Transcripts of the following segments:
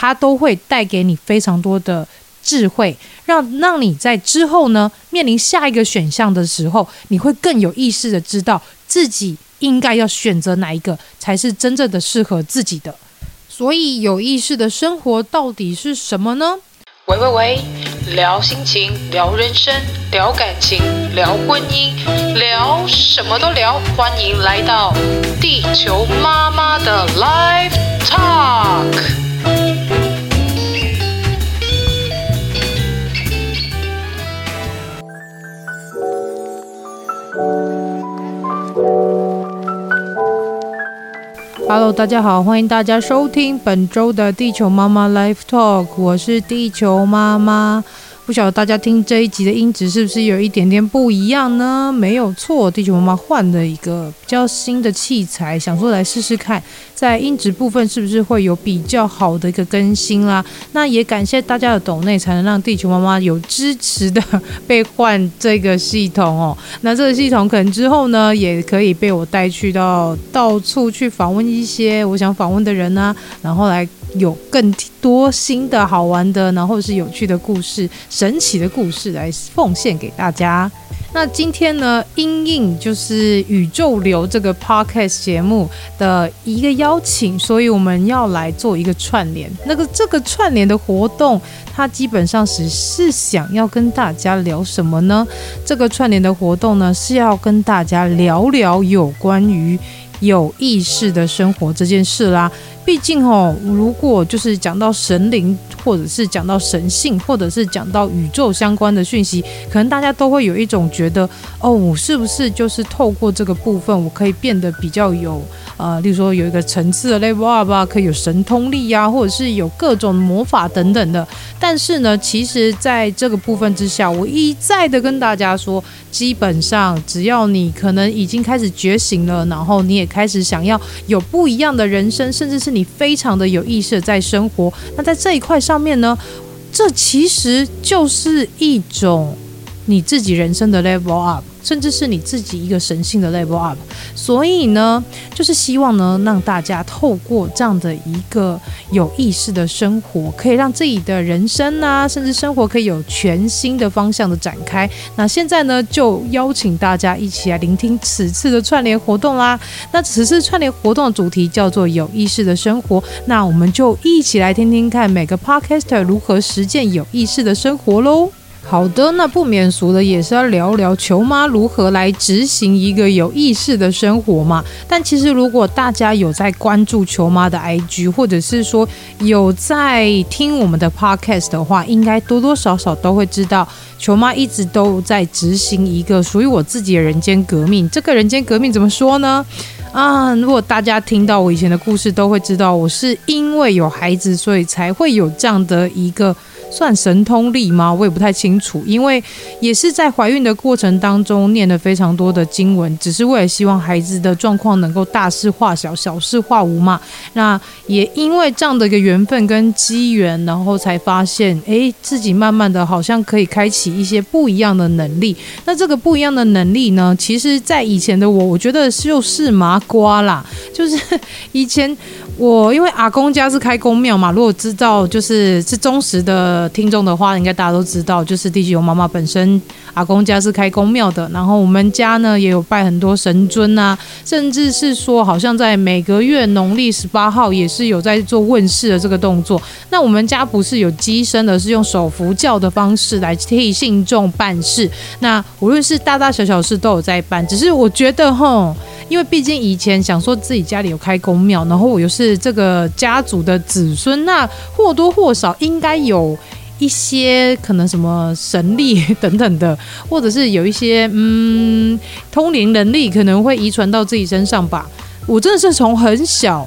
它都会带给你非常多的。智慧让让你在之后呢，面临下一个选项的时候，你会更有意识的知道自己应该要选择哪一个才是真正的适合自己的。所以有意识的生活到底是什么呢？喂喂喂，聊心情，聊人生，聊感情，聊婚姻，聊什么都聊。欢迎来到地球妈妈的 Live Talk。Hello，大家好，欢迎大家收听本周的地球妈妈 Live Talk，我是地球妈妈。不晓得大家听这一集的音质是不是有一点点不一样呢？没有错，地球妈妈换了一个比较新的器材，想说来试试看，在音质部分是不是会有比较好的一个更新啦。那也感谢大家的抖内，才能让地球妈妈有支持的被换这个系统哦。那这个系统可能之后呢，也可以被我带去到到处去访问一些我想访问的人啊，然后来。有更多新的好玩的，然后是有趣的故事、神奇的故事来奉献给大家。那今天呢，因应就是宇宙流这个 podcast 节目的一个邀请，所以我们要来做一个串联。那个这个串联的活动，它基本上是是想要跟大家聊什么呢？这个串联的活动呢，是要跟大家聊聊有关于有意识的生活这件事啦。毕竟哦，如果就是讲到神灵，或者是讲到神性，或者是讲到宇宙相关的讯息，可能大家都会有一种觉得，哦，我是不是就是透过这个部分，我可以变得比较有，呃，例如说有一个层次的 level up 啊，可以有神通力呀，或者是有各种魔法等等的。但是呢，其实在这个部分之下，我一再的跟大家说，基本上只要你可能已经开始觉醒了，然后你也开始想要有不一样的人生，甚至是你。你非常的有意识在生活，那在这一块上面呢，这其实就是一种你自己人生的 level up。甚至是你自己一个神性的 level up，所以呢，就是希望呢，让大家透过这样的一个有意识的生活，可以让自己的人生啊，甚至生活可以有全新的方向的展开。那现在呢，就邀请大家一起来聆听此次的串联活动啦。那此次串联活动的主题叫做有意识的生活，那我们就一起来听听看每个 podcaster 如何实践有意识的生活喽。好的，那不免俗的也是要聊聊球妈如何来执行一个有意识的生活嘛。但其实如果大家有在关注球妈的 IG，或者是说有在听我们的 Podcast 的话，应该多多少少都会知道，球妈一直都在执行一个属于我自己的人间革命。这个人间革命怎么说呢？啊，如果大家听到我以前的故事，都会知道我是因为有孩子，所以才会有这样的一个。算神通力吗？我也不太清楚，因为也是在怀孕的过程当中念了非常多的经文，只是为了希望孩子的状况能够大事化小，小事化无嘛。那也因为这样的一个缘分跟机缘，然后才发现，哎，自己慢慢的好像可以开启一些不一样的能力。那这个不一样的能力呢，其实在以前的我，我觉得就是麻瓜啦，就是以前。我因为阿公家是开宫庙嘛，如果知道就是是忠实的听众的话，应该大家都知道，就是地球妈妈本身阿公家是开公庙的，然后我们家呢也有拜很多神尊啊，甚至是说好像在每个月农历十八号也是有在做问事的这个动作。那我们家不是有乩身的，是用手扶轿的方式来替信众办事。那无论是大大小小事都有在办，只是我觉得吼。因为毕竟以前想说自己家里有开公庙，然后我又是这个家族的子孙，那或多或少应该有一些可能什么神力 等等的，或者是有一些嗯通灵能力可能会遗传到自己身上吧。我真的是从很小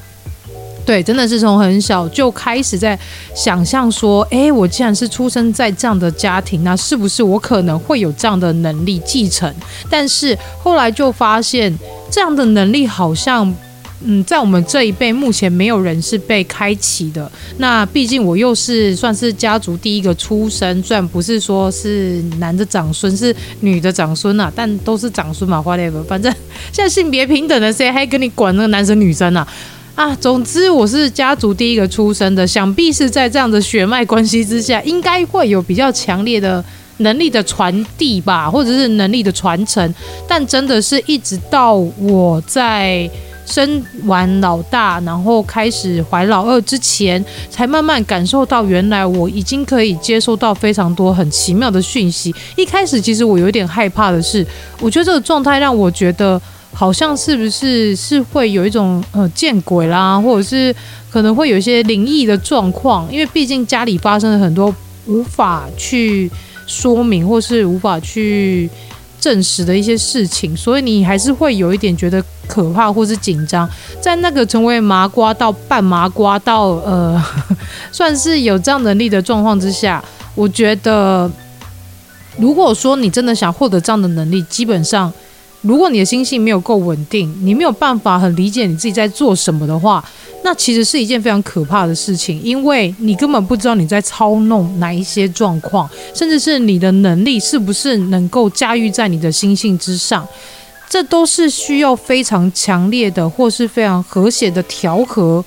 对，真的是从很小就开始在想象说，哎，我既然是出生在这样的家庭，那是不是我可能会有这样的能力继承？但是后来就发现，这样的能力好像，嗯，在我们这一辈目前没有人是被开启的。那毕竟我又是算是家族第一个出生，虽然不是说是男的长孙，是女的长孙啊，但都是长孙嘛花列哥反正 现在性别平等的，谁还跟你管那个男生女生啊？啊，总之我是家族第一个出生的，想必是在这样的血脉关系之下，应该会有比较强烈的能力的传递吧，或者是能力的传承。但真的是一直到我在生完老大，然后开始怀老二之前，才慢慢感受到，原来我已经可以接收到非常多很奇妙的讯息。一开始其实我有点害怕的是，我觉得这个状态让我觉得。好像是不是是会有一种呃见鬼啦，或者是可能会有一些灵异的状况，因为毕竟家里发生了很多无法去说明或是无法去证实的一些事情，所以你还是会有一点觉得可怕或是紧张。在那个成为麻瓜到半麻瓜到呃 算是有这样能力的状况之下，我觉得如果说你真的想获得这样的能力，基本上。如果你的心性没有够稳定，你没有办法很理解你自己在做什么的话，那其实是一件非常可怕的事情，因为你根本不知道你在操弄哪一些状况，甚至是你的能力是不是能够驾驭在你的心性之上，这都是需要非常强烈的或是非常和谐的调和，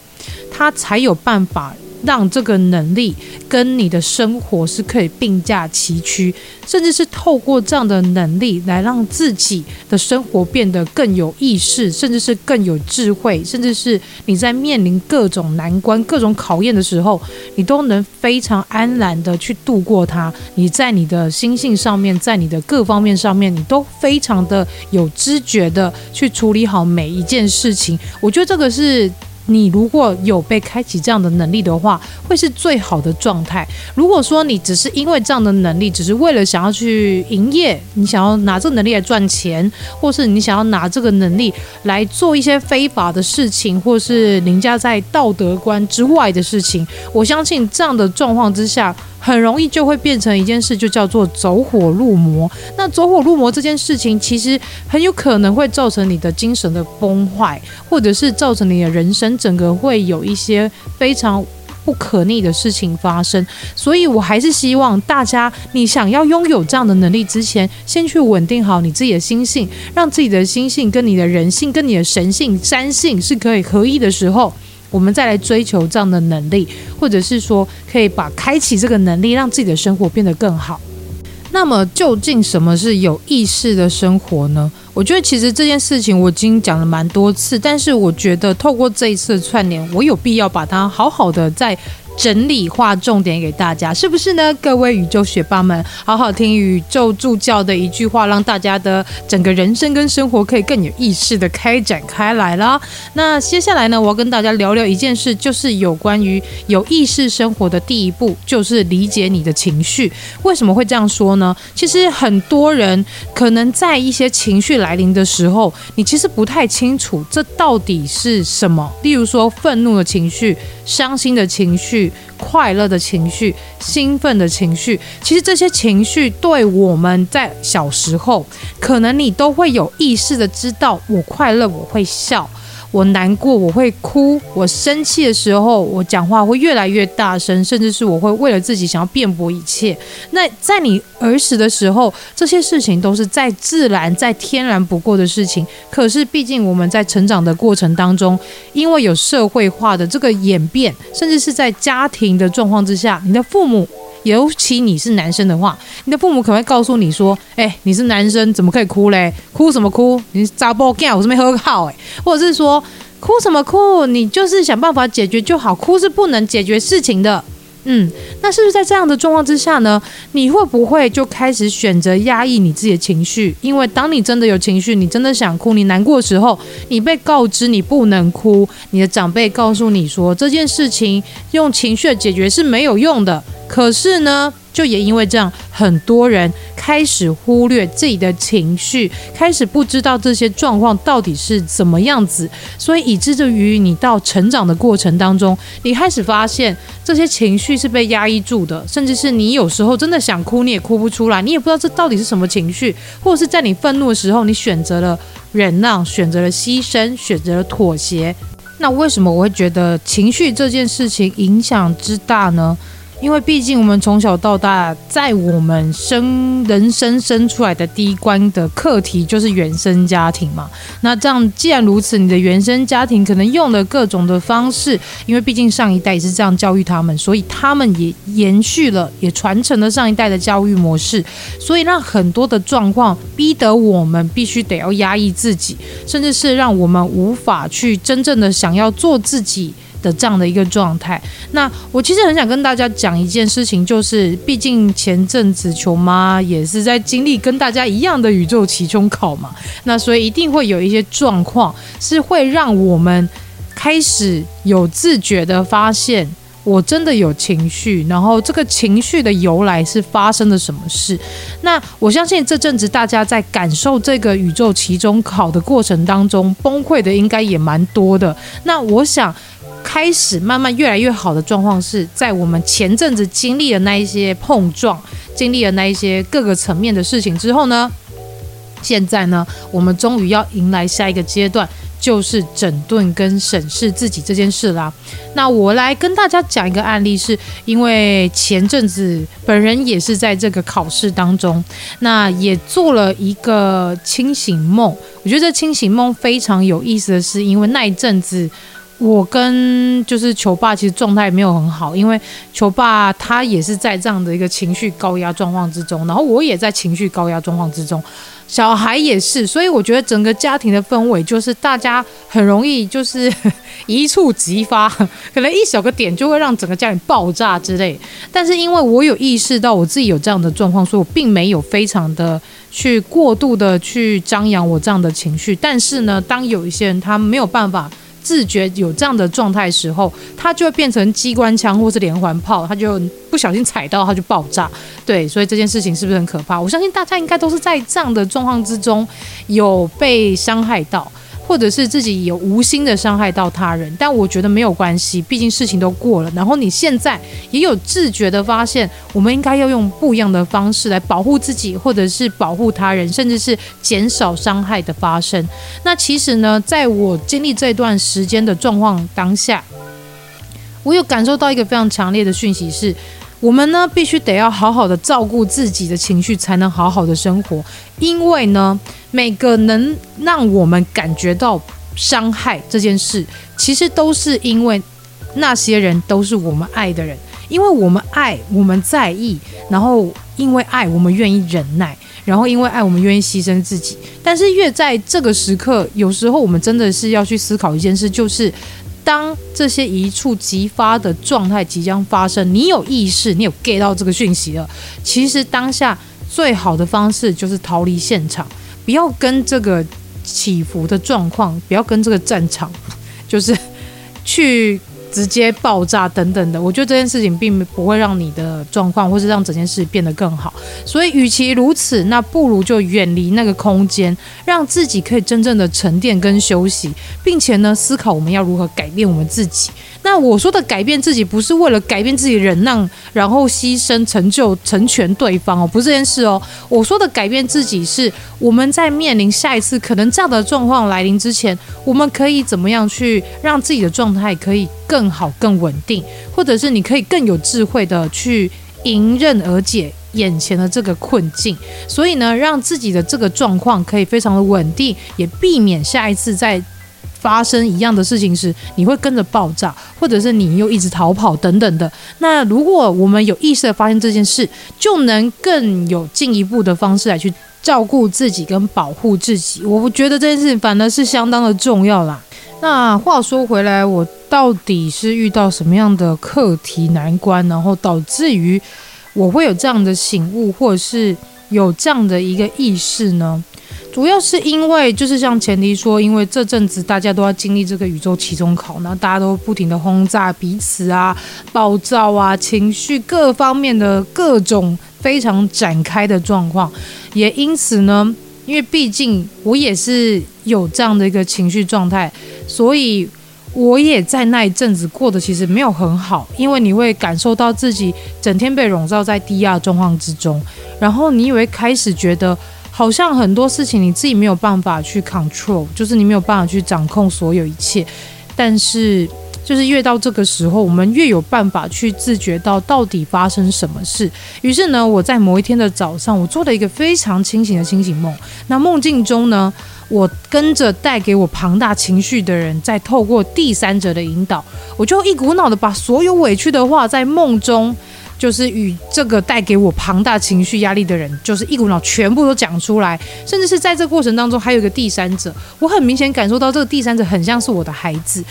它才有办法。让这个能力跟你的生活是可以并驾齐驱，甚至是透过这样的能力来让自己的生活变得更有意识，甚至是更有智慧，甚至是你在面临各种难关、各种考验的时候，你都能非常安然的去度过它。你在你的心性上面，在你的各方面上面，你都非常的有知觉的去处理好每一件事情。我觉得这个是。你如果有被开启这样的能力的话，会是最好的状态。如果说你只是因为这样的能力，只是为了想要去营业，你想要拿这能力来赚钱，或是你想要拿这个能力来做一些非法的事情，或是凌驾在道德观之外的事情，我相信这样的状况之下。很容易就会变成一件事，就叫做走火入魔。那走火入魔这件事情，其实很有可能会造成你的精神的崩坏，或者是造成你的人生整个会有一些非常不可逆的事情发生。所以我还是希望大家，你想要拥有这样的能力之前，先去稳定好你自己的心性，让自己的心性跟你的人性、跟你的神性、三性是可以合一的时候。我们再来追求这样的能力，或者是说，可以把开启这个能力，让自己的生活变得更好。那么，究竟什么是有意识的生活呢？我觉得其实这件事情我已经讲了蛮多次，但是我觉得透过这一次的串联，我有必要把它好好的再。整理划重点给大家，是不是呢？各位宇宙学霸们，好好听宇宙助教的一句话，让大家的整个人生跟生活可以更有意识的开展开来啦。那接下来呢，我要跟大家聊聊一件事，就是有关于有意识生活的第一步，就是理解你的情绪。为什么会这样说呢？其实很多人可能在一些情绪来临的时候，你其实不太清楚这到底是什么。例如说，愤怒的情绪、伤心的情绪。快乐的情绪、兴奋的情绪，其实这些情绪对我们在小时候，可能你都会有意识的知道，我快乐我会笑。我难过，我会哭；我生气的时候，我讲话会越来越大声，甚至是我会为了自己想要辩驳一切。那在你儿时的时候，这些事情都是再自然、再天然不过的事情。可是，毕竟我们在成长的过程当中，因为有社会化的这个演变，甚至是在家庭的状况之下，你的父母。尤其你是男生的话，你的父母可能会告诉你说：“哎、你是男生，怎么可以哭嘞？哭什么哭？你查某囝，我是没喝好哎。”或者是说：“哭什么哭？你就是想办法解决就好，哭是不能解决事情的。”嗯，那是不是在这样的状况之下呢？你会不会就开始选择压抑你自己的情绪？因为当你真的有情绪，你真的想哭，你难过的时候，你被告知你不能哭，你的长辈告诉你说这件事情用情绪的解决是没有用的。可是呢，就也因为这样，很多人开始忽略自己的情绪，开始不知道这些状况到底是怎么样子，所以以至于你到成长的过程当中，你开始发现这些情绪是被压抑住的，甚至是你有时候真的想哭，你也哭不出来，你也不知道这到底是什么情绪，或者是在你愤怒的时候，你选择了忍让，选择了牺牲，选择了妥协。那为什么我会觉得情绪这件事情影响之大呢？因为毕竟我们从小到大，在我们生人生生出来的第一关的课题就是原生家庭嘛。那这样既然如此，你的原生家庭可能用了各种的方式，因为毕竟上一代也是这样教育他们，所以他们也延续了，也传承了上一代的教育模式，所以让很多的状况逼得我们必须得要压抑自己，甚至是让我们无法去真正的想要做自己。的这样的一个状态，那我其实很想跟大家讲一件事情，就是毕竟前阵子球妈也是在经历跟大家一样的宇宙期中考嘛，那所以一定会有一些状况是会让我们开始有自觉的发现，我真的有情绪，然后这个情绪的由来是发生了什么事。那我相信这阵子大家在感受这个宇宙期中考的过程当中，崩溃的应该也蛮多的。那我想。开始慢慢越来越好的状况是在我们前阵子经历了那一些碰撞，经历了那一些各个层面的事情之后呢，现在呢，我们终于要迎来下一个阶段，就是整顿跟审视自己这件事啦。那我来跟大家讲一个案例，是因为前阵子本人也是在这个考试当中，那也做了一个清醒梦。我觉得这清醒梦非常有意思的是，因为那一阵子。我跟就是球爸其实状态没有很好，因为球爸他也是在这样的一个情绪高压状况之中，然后我也在情绪高压状况之中，小孩也是，所以我觉得整个家庭的氛围就是大家很容易就是 一触即发，可能一小个点就会让整个家庭爆炸之类。但是因为我有意识到我自己有这样的状况，所以我并没有非常的去过度的去张扬我这样的情绪。但是呢，当有一些人他没有办法。自觉有这样的状态时候，它就会变成机关枪或是连环炮，它就不小心踩到，它就爆炸。对，所以这件事情是不是很可怕？我相信大家应该都是在这样的状况之中有被伤害到。或者是自己有无心的伤害到他人，但我觉得没有关系，毕竟事情都过了。然后你现在也有自觉的发现，我们应该要用不一样的方式来保护自己，或者是保护他人，甚至是减少伤害的发生。那其实呢，在我经历这段时间的状况当下，我有感受到一个非常强烈的讯息是。我们呢，必须得要好好的照顾自己的情绪，才能好好的生活。因为呢，每个能让我们感觉到伤害这件事，其实都是因为那些人都是我们爱的人。因为我们爱，我们在意，然后因为爱，我们愿意忍耐，然后因为爱，我们愿意牺牲自己。但是越在这个时刻，有时候我们真的是要去思考一件事，就是。当这些一触即发的状态即将发生，你有意识，你有 get 到这个讯息了。其实当下最好的方式就是逃离现场，不要跟这个起伏的状况，不要跟这个战场，就是去。直接爆炸等等的，我觉得这件事情并不会让你的状况，或是让整件事变得更好。所以，与其如此，那不如就远离那个空间，让自己可以真正的沉淀跟休息，并且呢，思考我们要如何改变我们自己。那我说的改变自己，不是为了改变自己忍让，然后牺牲成就成全对方哦，不是这件事哦。我说的改变自己，是我们在面临下一次可能这样的状况来临之前，我们可以怎么样去让自己的状态可以更好、更稳定，或者是你可以更有智慧的去迎刃而解眼前的这个困境。所以呢，让自己的这个状况可以非常的稳定，也避免下一次再。发生一样的事情时，你会跟着爆炸，或者是你又一直逃跑等等的。那如果我们有意识的发现这件事，就能更有进一步的方式来去照顾自己跟保护自己。我觉得这件事情反而是相当的重要啦。那话说回来，我到底是遇到什么样的课题难关，然后导致于我会有这样的醒悟，或者是有这样的一个意识呢？主要是因为就是像前提说，因为这阵子大家都要经历这个宇宙期中考，然后大家都不停的轰炸彼此啊，暴躁啊，情绪各方面的各种非常展开的状况，也因此呢，因为毕竟我也是有这样的一个情绪状态，所以我也在那一阵子过得其实没有很好，因为你会感受到自己整天被笼罩在低压状况之中，然后你以为开始觉得。好像很多事情你自己没有办法去 control，就是你没有办法去掌控所有一切。但是，就是越到这个时候，我们越有办法去自觉到到底发生什么事。于是呢，我在某一天的早上，我做了一个非常清醒的清醒梦。那梦境中呢，我跟着带给我庞大情绪的人，在透过第三者的引导，我就一股脑的把所有委屈的话在梦中。就是与这个带给我庞大情绪压力的人，就是一股脑全部都讲出来，甚至是在这过程当中还有一个第三者，我很明显感受到这个第三者很像是我的孩子。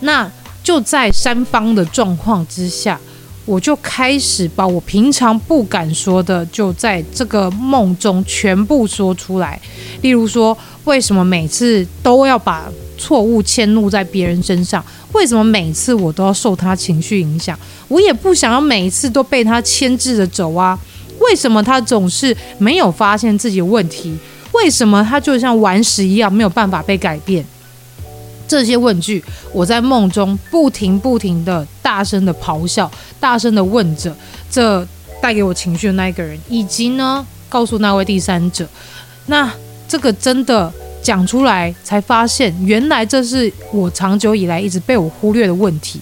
那就在三方的状况之下，我就开始把我平常不敢说的，就在这个梦中全部说出来。例如说，为什么每次都要把错误迁怒在别人身上？为什么每次我都要受他情绪影响？我也不想要每一次都被他牵制着走啊！为什么他总是没有发现自己问题？为什么他就像顽石一样没有办法被改变？这些问句，我在梦中不停不停的大声的咆哮，大声的问着这带给我情绪的那一个人，以及呢，告诉那位第三者。那这个真的讲出来，才发现原来这是我长久以来一直被我忽略的问题。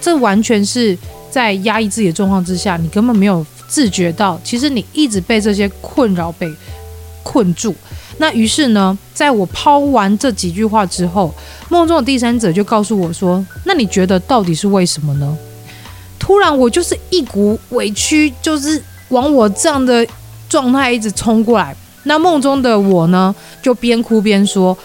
这完全是在压抑自己的状况之下，你根本没有自觉到，其实你一直被这些困扰被困住。那于是呢，在我抛完这几句话之后，梦中的第三者就告诉我说：“那你觉得到底是为什么呢？”突然，我就是一股委屈，就是往我这样的状态一直冲过来。那梦中的我呢，就边哭边说：“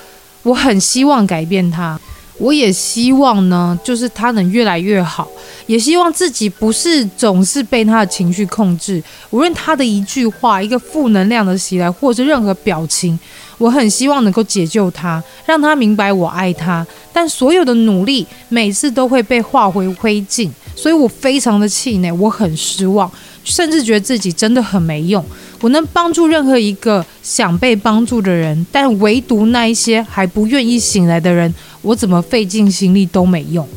我很希望改变他。”我也希望呢，就是他能越来越好，也希望自己不是总是被他的情绪控制。无论他的一句话、一个负能量的袭来，或者任何表情，我很希望能够解救他，让他明白我爱他。但所有的努力，每次都会被化为灰烬，所以我非常的气馁，我很失望，甚至觉得自己真的很没用。我能帮助任何一个想被帮助的人，但唯独那一些还不愿意醒来的人，我怎么费尽心力都没用。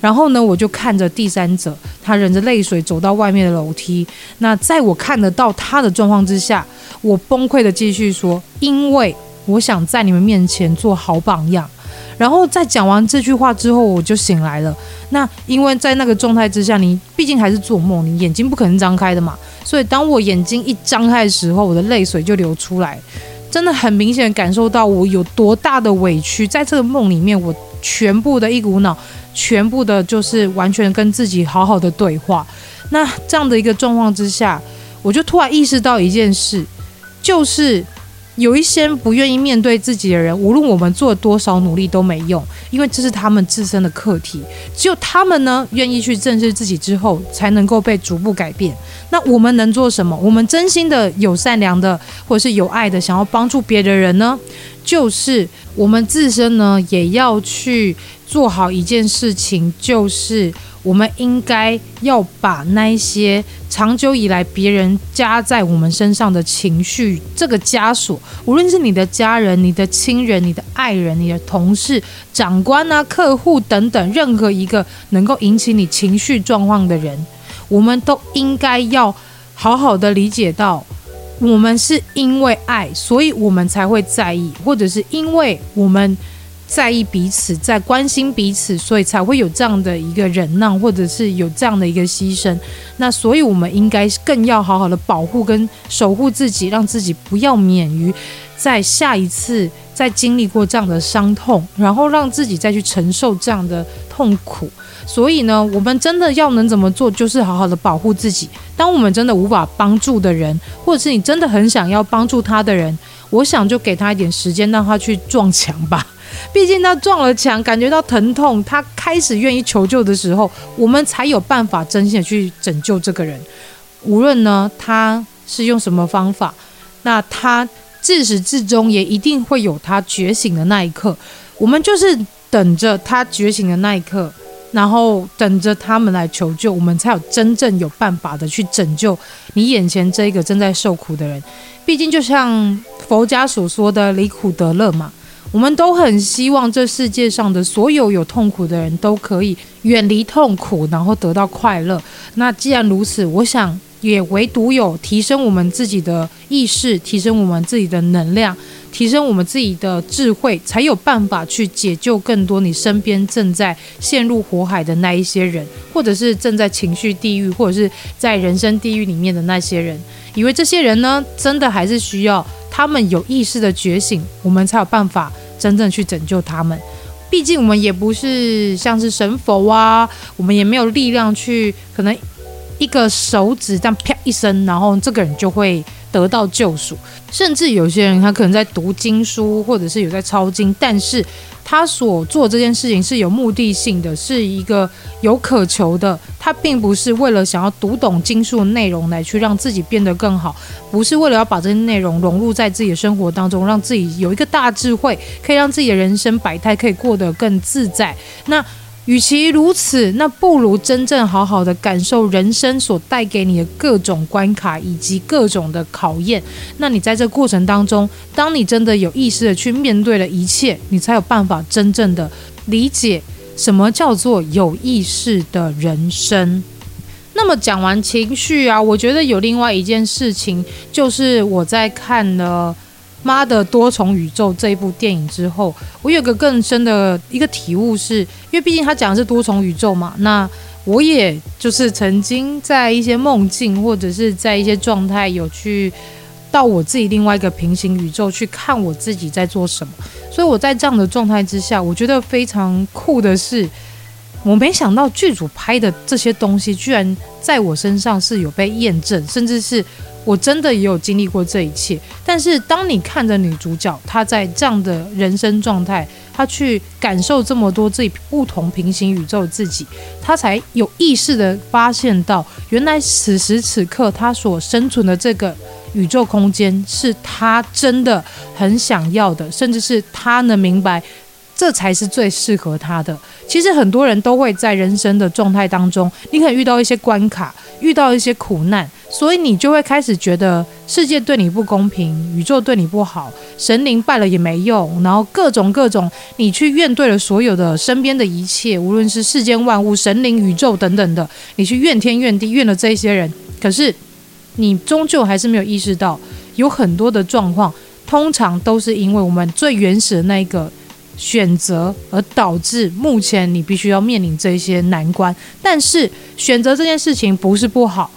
然后呢，我就看着第三者，他忍着泪水走到外面的楼梯。那在我看得到他的状况之下，我崩溃地继续说：“因为我想在你们面前做好榜样。”然后在讲完这句话之后，我就醒来了。那因为在那个状态之下，你毕竟还是做梦，你眼睛不可能张开的嘛。所以当我眼睛一张开的时候，我的泪水就流出来，真的很明显感受到我有多大的委屈。在这个梦里面，我全部的一股脑，全部的就是完全跟自己好好的对话。那这样的一个状况之下，我就突然意识到一件事，就是。有一些不愿意面对自己的人，无论我们做多少努力都没用，因为这是他们自身的课题。只有他们呢，愿意去正视自己之后，才能够被逐步改变。那我们能做什么？我们真心的、有善良的，或者是有爱的，想要帮助别的人呢？就是我们自身呢，也要去做好一件事情，就是。我们应该要把那一些长久以来别人加在我们身上的情绪这个枷锁，无论是你的家人、你的亲人、你的爱人、你的同事、长官啊、客户等等，任何一个能够引起你情绪状况的人，我们都应该要好好的理解到，我们是因为爱，所以我们才会在意，或者是因为我们。在意彼此，在关心彼此，所以才会有这样的一个忍让，或者是有这样的一个牺牲。那所以，我们应该更要好好的保护跟守护自己，让自己不要免于在下一次再经历过这样的伤痛，然后让自己再去承受这样的痛苦。所以呢，我们真的要能怎么做，就是好好的保护自己。当我们真的无法帮助的人，或者是你真的很想要帮助他的人，我想就给他一点时间，让他去撞墙吧。毕竟他撞了墙，感觉到疼痛，他开始愿意求救的时候，我们才有办法真心的去拯救这个人。无论呢，他是用什么方法，那他自始至终也一定会有他觉醒的那一刻。我们就是等着他觉醒的那一刻，然后等着他们来求救，我们才有真正有办法的去拯救你眼前这个正在受苦的人。毕竟，就像佛家所说的“离苦得乐”嘛。我们都很希望这世界上的所有有痛苦的人都可以远离痛苦，然后得到快乐。那既然如此，我想也唯独有提升我们自己的意识，提升我们自己的能量，提升我们自己的智慧，才有办法去解救更多你身边正在陷入火海的那一些人，或者是正在情绪地狱，或者是在人生地狱里面的那些人。因为这些人呢，真的还是需要他们有意识的觉醒，我们才有办法。真正去拯救他们，毕竟我们也不是像是神佛啊，我们也没有力量去，可能一个手指这样啪一声，然后这个人就会得到救赎。甚至有些人他可能在读经书，或者是有在抄经，但是。他所做这件事情是有目的性的，是一个有渴求的。他并不是为了想要读懂经书的内容来去让自己变得更好，不是为了要把这些内容融入在自己的生活当中，让自己有一个大智慧，可以让自己的人生百态可以过得更自在。那。与其如此，那不如真正好好的感受人生所带给你的各种关卡以及各种的考验。那你在这过程当中，当你真的有意识的去面对了一切，你才有办法真正的理解什么叫做有意识的人生。那么讲完情绪啊，我觉得有另外一件事情，就是我在看了。妈的多重宇宙这一部电影之后，我有个更深的一个体悟是，是因为毕竟他讲的是多重宇宙嘛。那我也就是曾经在一些梦境或者是在一些状态，有去到我自己另外一个平行宇宙去看我自己在做什么。所以我在这样的状态之下，我觉得非常酷的是，我没想到剧组拍的这些东西，居然在我身上是有被验证，甚至是。我真的也有经历过这一切，但是当你看着女主角她在这样的人生状态，她去感受这么多自己不同平行宇宙自己，她才有意识地发现到，原来此时此刻她所生存的这个宇宙空间是她真的很想要的，甚至是她能明白。这才是最适合他的。其实很多人都会在人生的状态当中，你可能遇到一些关卡，遇到一些苦难，所以你就会开始觉得世界对你不公平，宇宙对你不好，神灵拜了也没用，然后各种各种，你去怨对了所有的身边的一切，无论是世间万物、神灵、宇宙等等的，你去怨天怨地，怨了这些人，可是你终究还是没有意识到，有很多的状况，通常都是因为我们最原始的那一个。选择而导致目前你必须要面临这些难关，但是选择这件事情不是不好，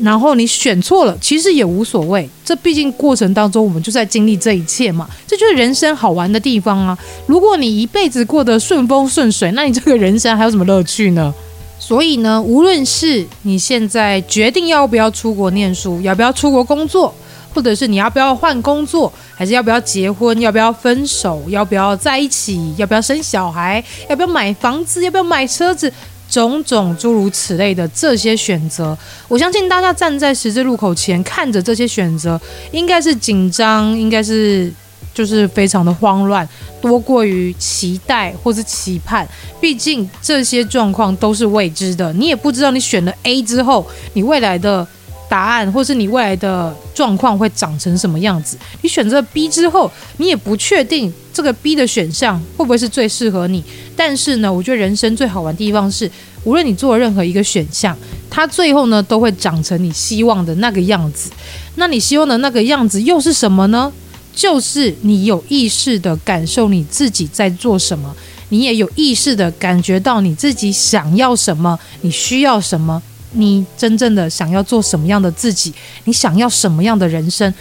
然后你选错了其实也无所谓，这毕竟过程当中我们就在经历这一切嘛，这就是人生好玩的地方啊！如果你一辈子过得顺风顺水，那你这个人生还有什么乐趣呢？所以呢，无论是你现在决定要不要出国念书，要不要出国工作。或者是你要不要换工作，还是要不要结婚，要不要分手，要不要在一起，要不要生小孩，要不要买房子，要不要买车子，种种诸如此类的这些选择，我相信大家站在十字路口前看着这些选择，应该是紧张，应该是就是非常的慌乱，多过于期待或是期盼。毕竟这些状况都是未知的，你也不知道你选了 A 之后，你未来的。答案，或是你未来的状况会长成什么样子？你选择 B 之后，你也不确定这个 B 的选项会不会是最适合你。但是呢，我觉得人生最好玩的地方是，无论你做任何一个选项，它最后呢都会长成你希望的那个样子。那你希望的那个样子又是什么呢？就是你有意识的感受你自己在做什么，你也有意识的感觉到你自己想要什么，你需要什么。你真正的想要做什么样的自己？你想要什么样的人生？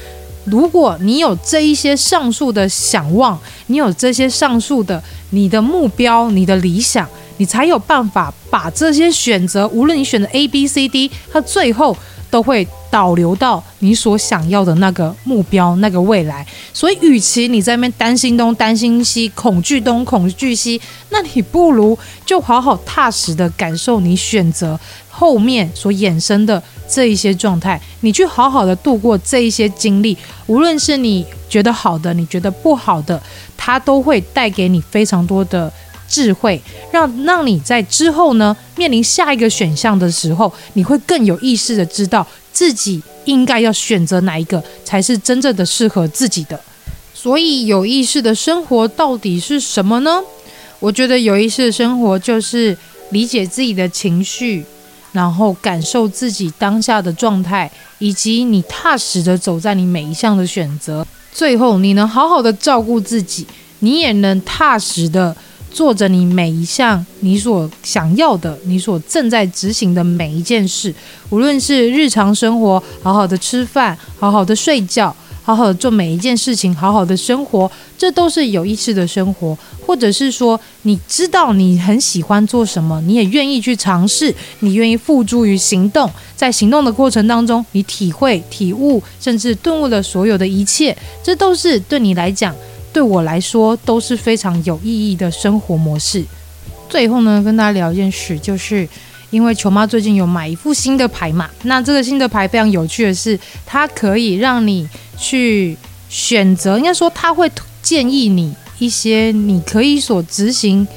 如果你有这一些上述的想望，你有这些上述的你的目标、你的理想，你才有办法把这些选择，无论你选择 A、B、C、D，它最后都会导流到你所想要的那个目标、那个未来。所以，与其你在那边担心东、担心西、恐惧东、恐惧西，那你不如就好好踏实的感受你选择。后面所衍生的这一些状态，你去好好的度过这一些经历，无论是你觉得好的，你觉得不好的，它都会带给你非常多的智慧，让让你在之后呢，面临下一个选项的时候，你会更有意识的知道自己应该要选择哪一个才是真正的适合自己的。所以，有意识的生活到底是什么呢？我觉得有意识的生活就是理解自己的情绪。然后感受自己当下的状态，以及你踏实的走在你每一项的选择，最后你能好好的照顾自己，你也能踏实的做着你每一项你所想要的，你所正在执行的每一件事，无论是日常生活，好好的吃饭，好好的睡觉。好好的做每一件事情，好好的生活，这都是有意识的生活。或者是说，你知道你很喜欢做什么，你也愿意去尝试，你愿意付诸于行动。在行动的过程当中，你体会、体悟，甚至顿悟了所有的一切，这都是对你来讲，对我来说都是非常有意义的生活模式。最后呢，跟大家聊一件事，就是。因为球妈最近有买一副新的牌嘛，那这个新的牌非常有趣的是，它可以让你去选择，应该说它会建议你一些你可以所执行。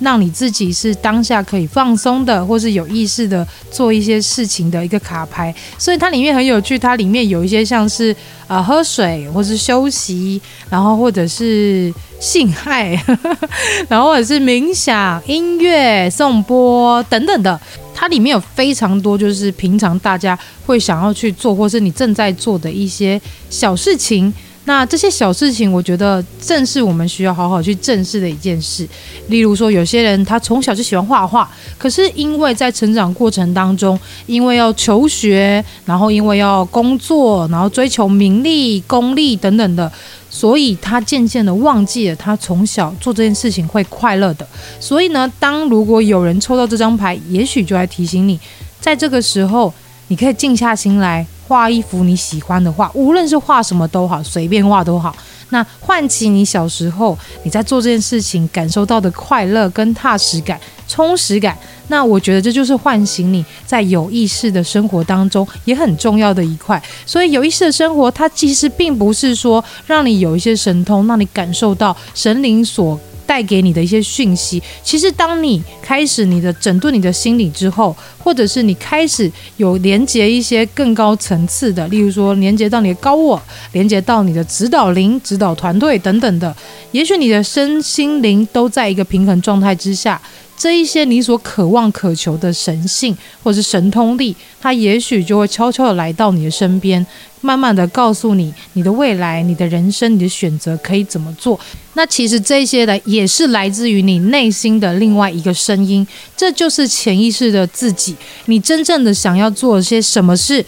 让你自己是当下可以放松的，或是有意识的做一些事情的一个卡牌，所以它里面很有趣。它里面有一些像是呃喝水，或是休息，然后或者是性爱，然后或者是冥想、音乐、颂钵等等的。它里面有非常多，就是平常大家会想要去做，或是你正在做的一些小事情。那这些小事情，我觉得正是我们需要好好去正视的一件事。例如说，有些人他从小就喜欢画画，可是因为在成长过程当中，因为要求学，然后因为要工作，然后追求名利、功利等等的，所以他渐渐的忘记了他从小做这件事情会快乐的。所以呢，当如果有人抽到这张牌，也许就来提醒你，在这个时候，你可以静下心来。画一幅你喜欢的画，无论是画什么都好，随便画都好。那唤起你小时候你在做这件事情感受到的快乐跟踏实感、充实感。那我觉得这就是唤醒你在有意识的生活当中也很重要的一块。所以有意识的生活，它其实并不是说让你有一些神通，让你感受到神灵所。带给你的一些讯息，其实当你开始你的整顿你的心理之后，或者是你开始有连接一些更高层次的，例如说连接到你的高我，连接到你的指导灵、指导团队等等的，也许你的身心灵都在一个平衡状态之下。这一些你所渴望渴求的神性或者是神通力，它也许就会悄悄的来到你的身边，慢慢的告诉你你的未来、你的人生、你的选择可以怎么做。那其实这些的也是来自于你内心的另外一个声音，这就是潜意识的自己，你真正的想要做些什么事。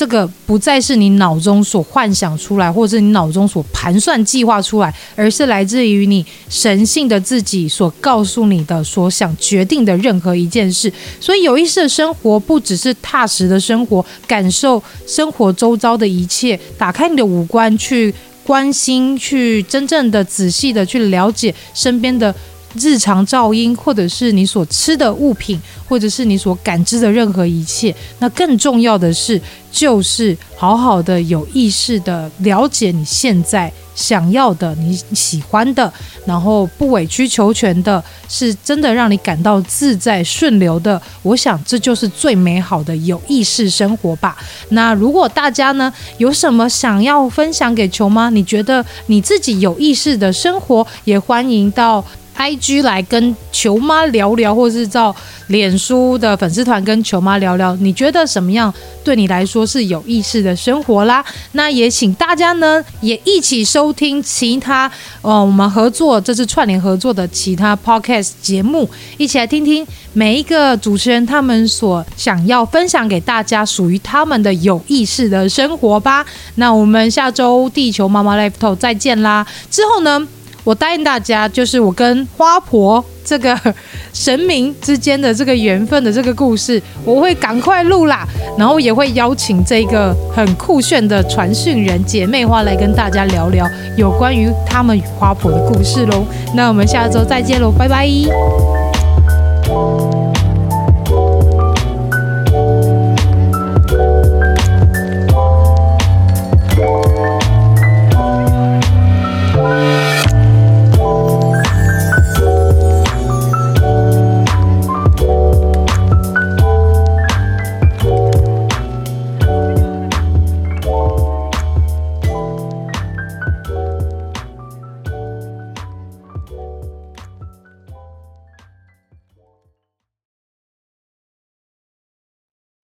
这个不再是你脑中所幻想出来，或者是你脑中所盘算计划出来，而是来自于你神性的自己所告诉你的、所想决定的任何一件事。所以，有意识的生活不只是踏实的生活，感受生活周遭的一切，打开你的五官去关心，去真正的仔细的去了解身边的。日常噪音，或者是你所吃的物品，或者是你所感知的任何一切，那更重要的是，就是好好的有意识的了解你现在想要的、你喜欢的，然后不委曲求全的，是真的让你感到自在顺流的。我想这就是最美好的有意识生活吧。那如果大家呢，有什么想要分享给球妈？你觉得你自己有意识的生活，也欢迎到。IG 来跟球妈聊聊，或是到脸书的粉丝团跟球妈聊聊，你觉得什么样对你来说是有意识的生活啦？那也请大家呢也一起收听其他呃我们合作这次串联合作的其他 Podcast 节目，一起来听听每一个主持人他们所想要分享给大家属于他们的有意识的生活吧。那我们下周地球妈妈 Live Talk 再见啦！之后呢？我答应大家，就是我跟花婆这个神明之间的这个缘分的这个故事，我会赶快录啦，然后也会邀请这个很酷炫的传讯人姐妹花来跟大家聊聊有关于他们与花婆的故事喽。那我们下周再见喽，拜拜。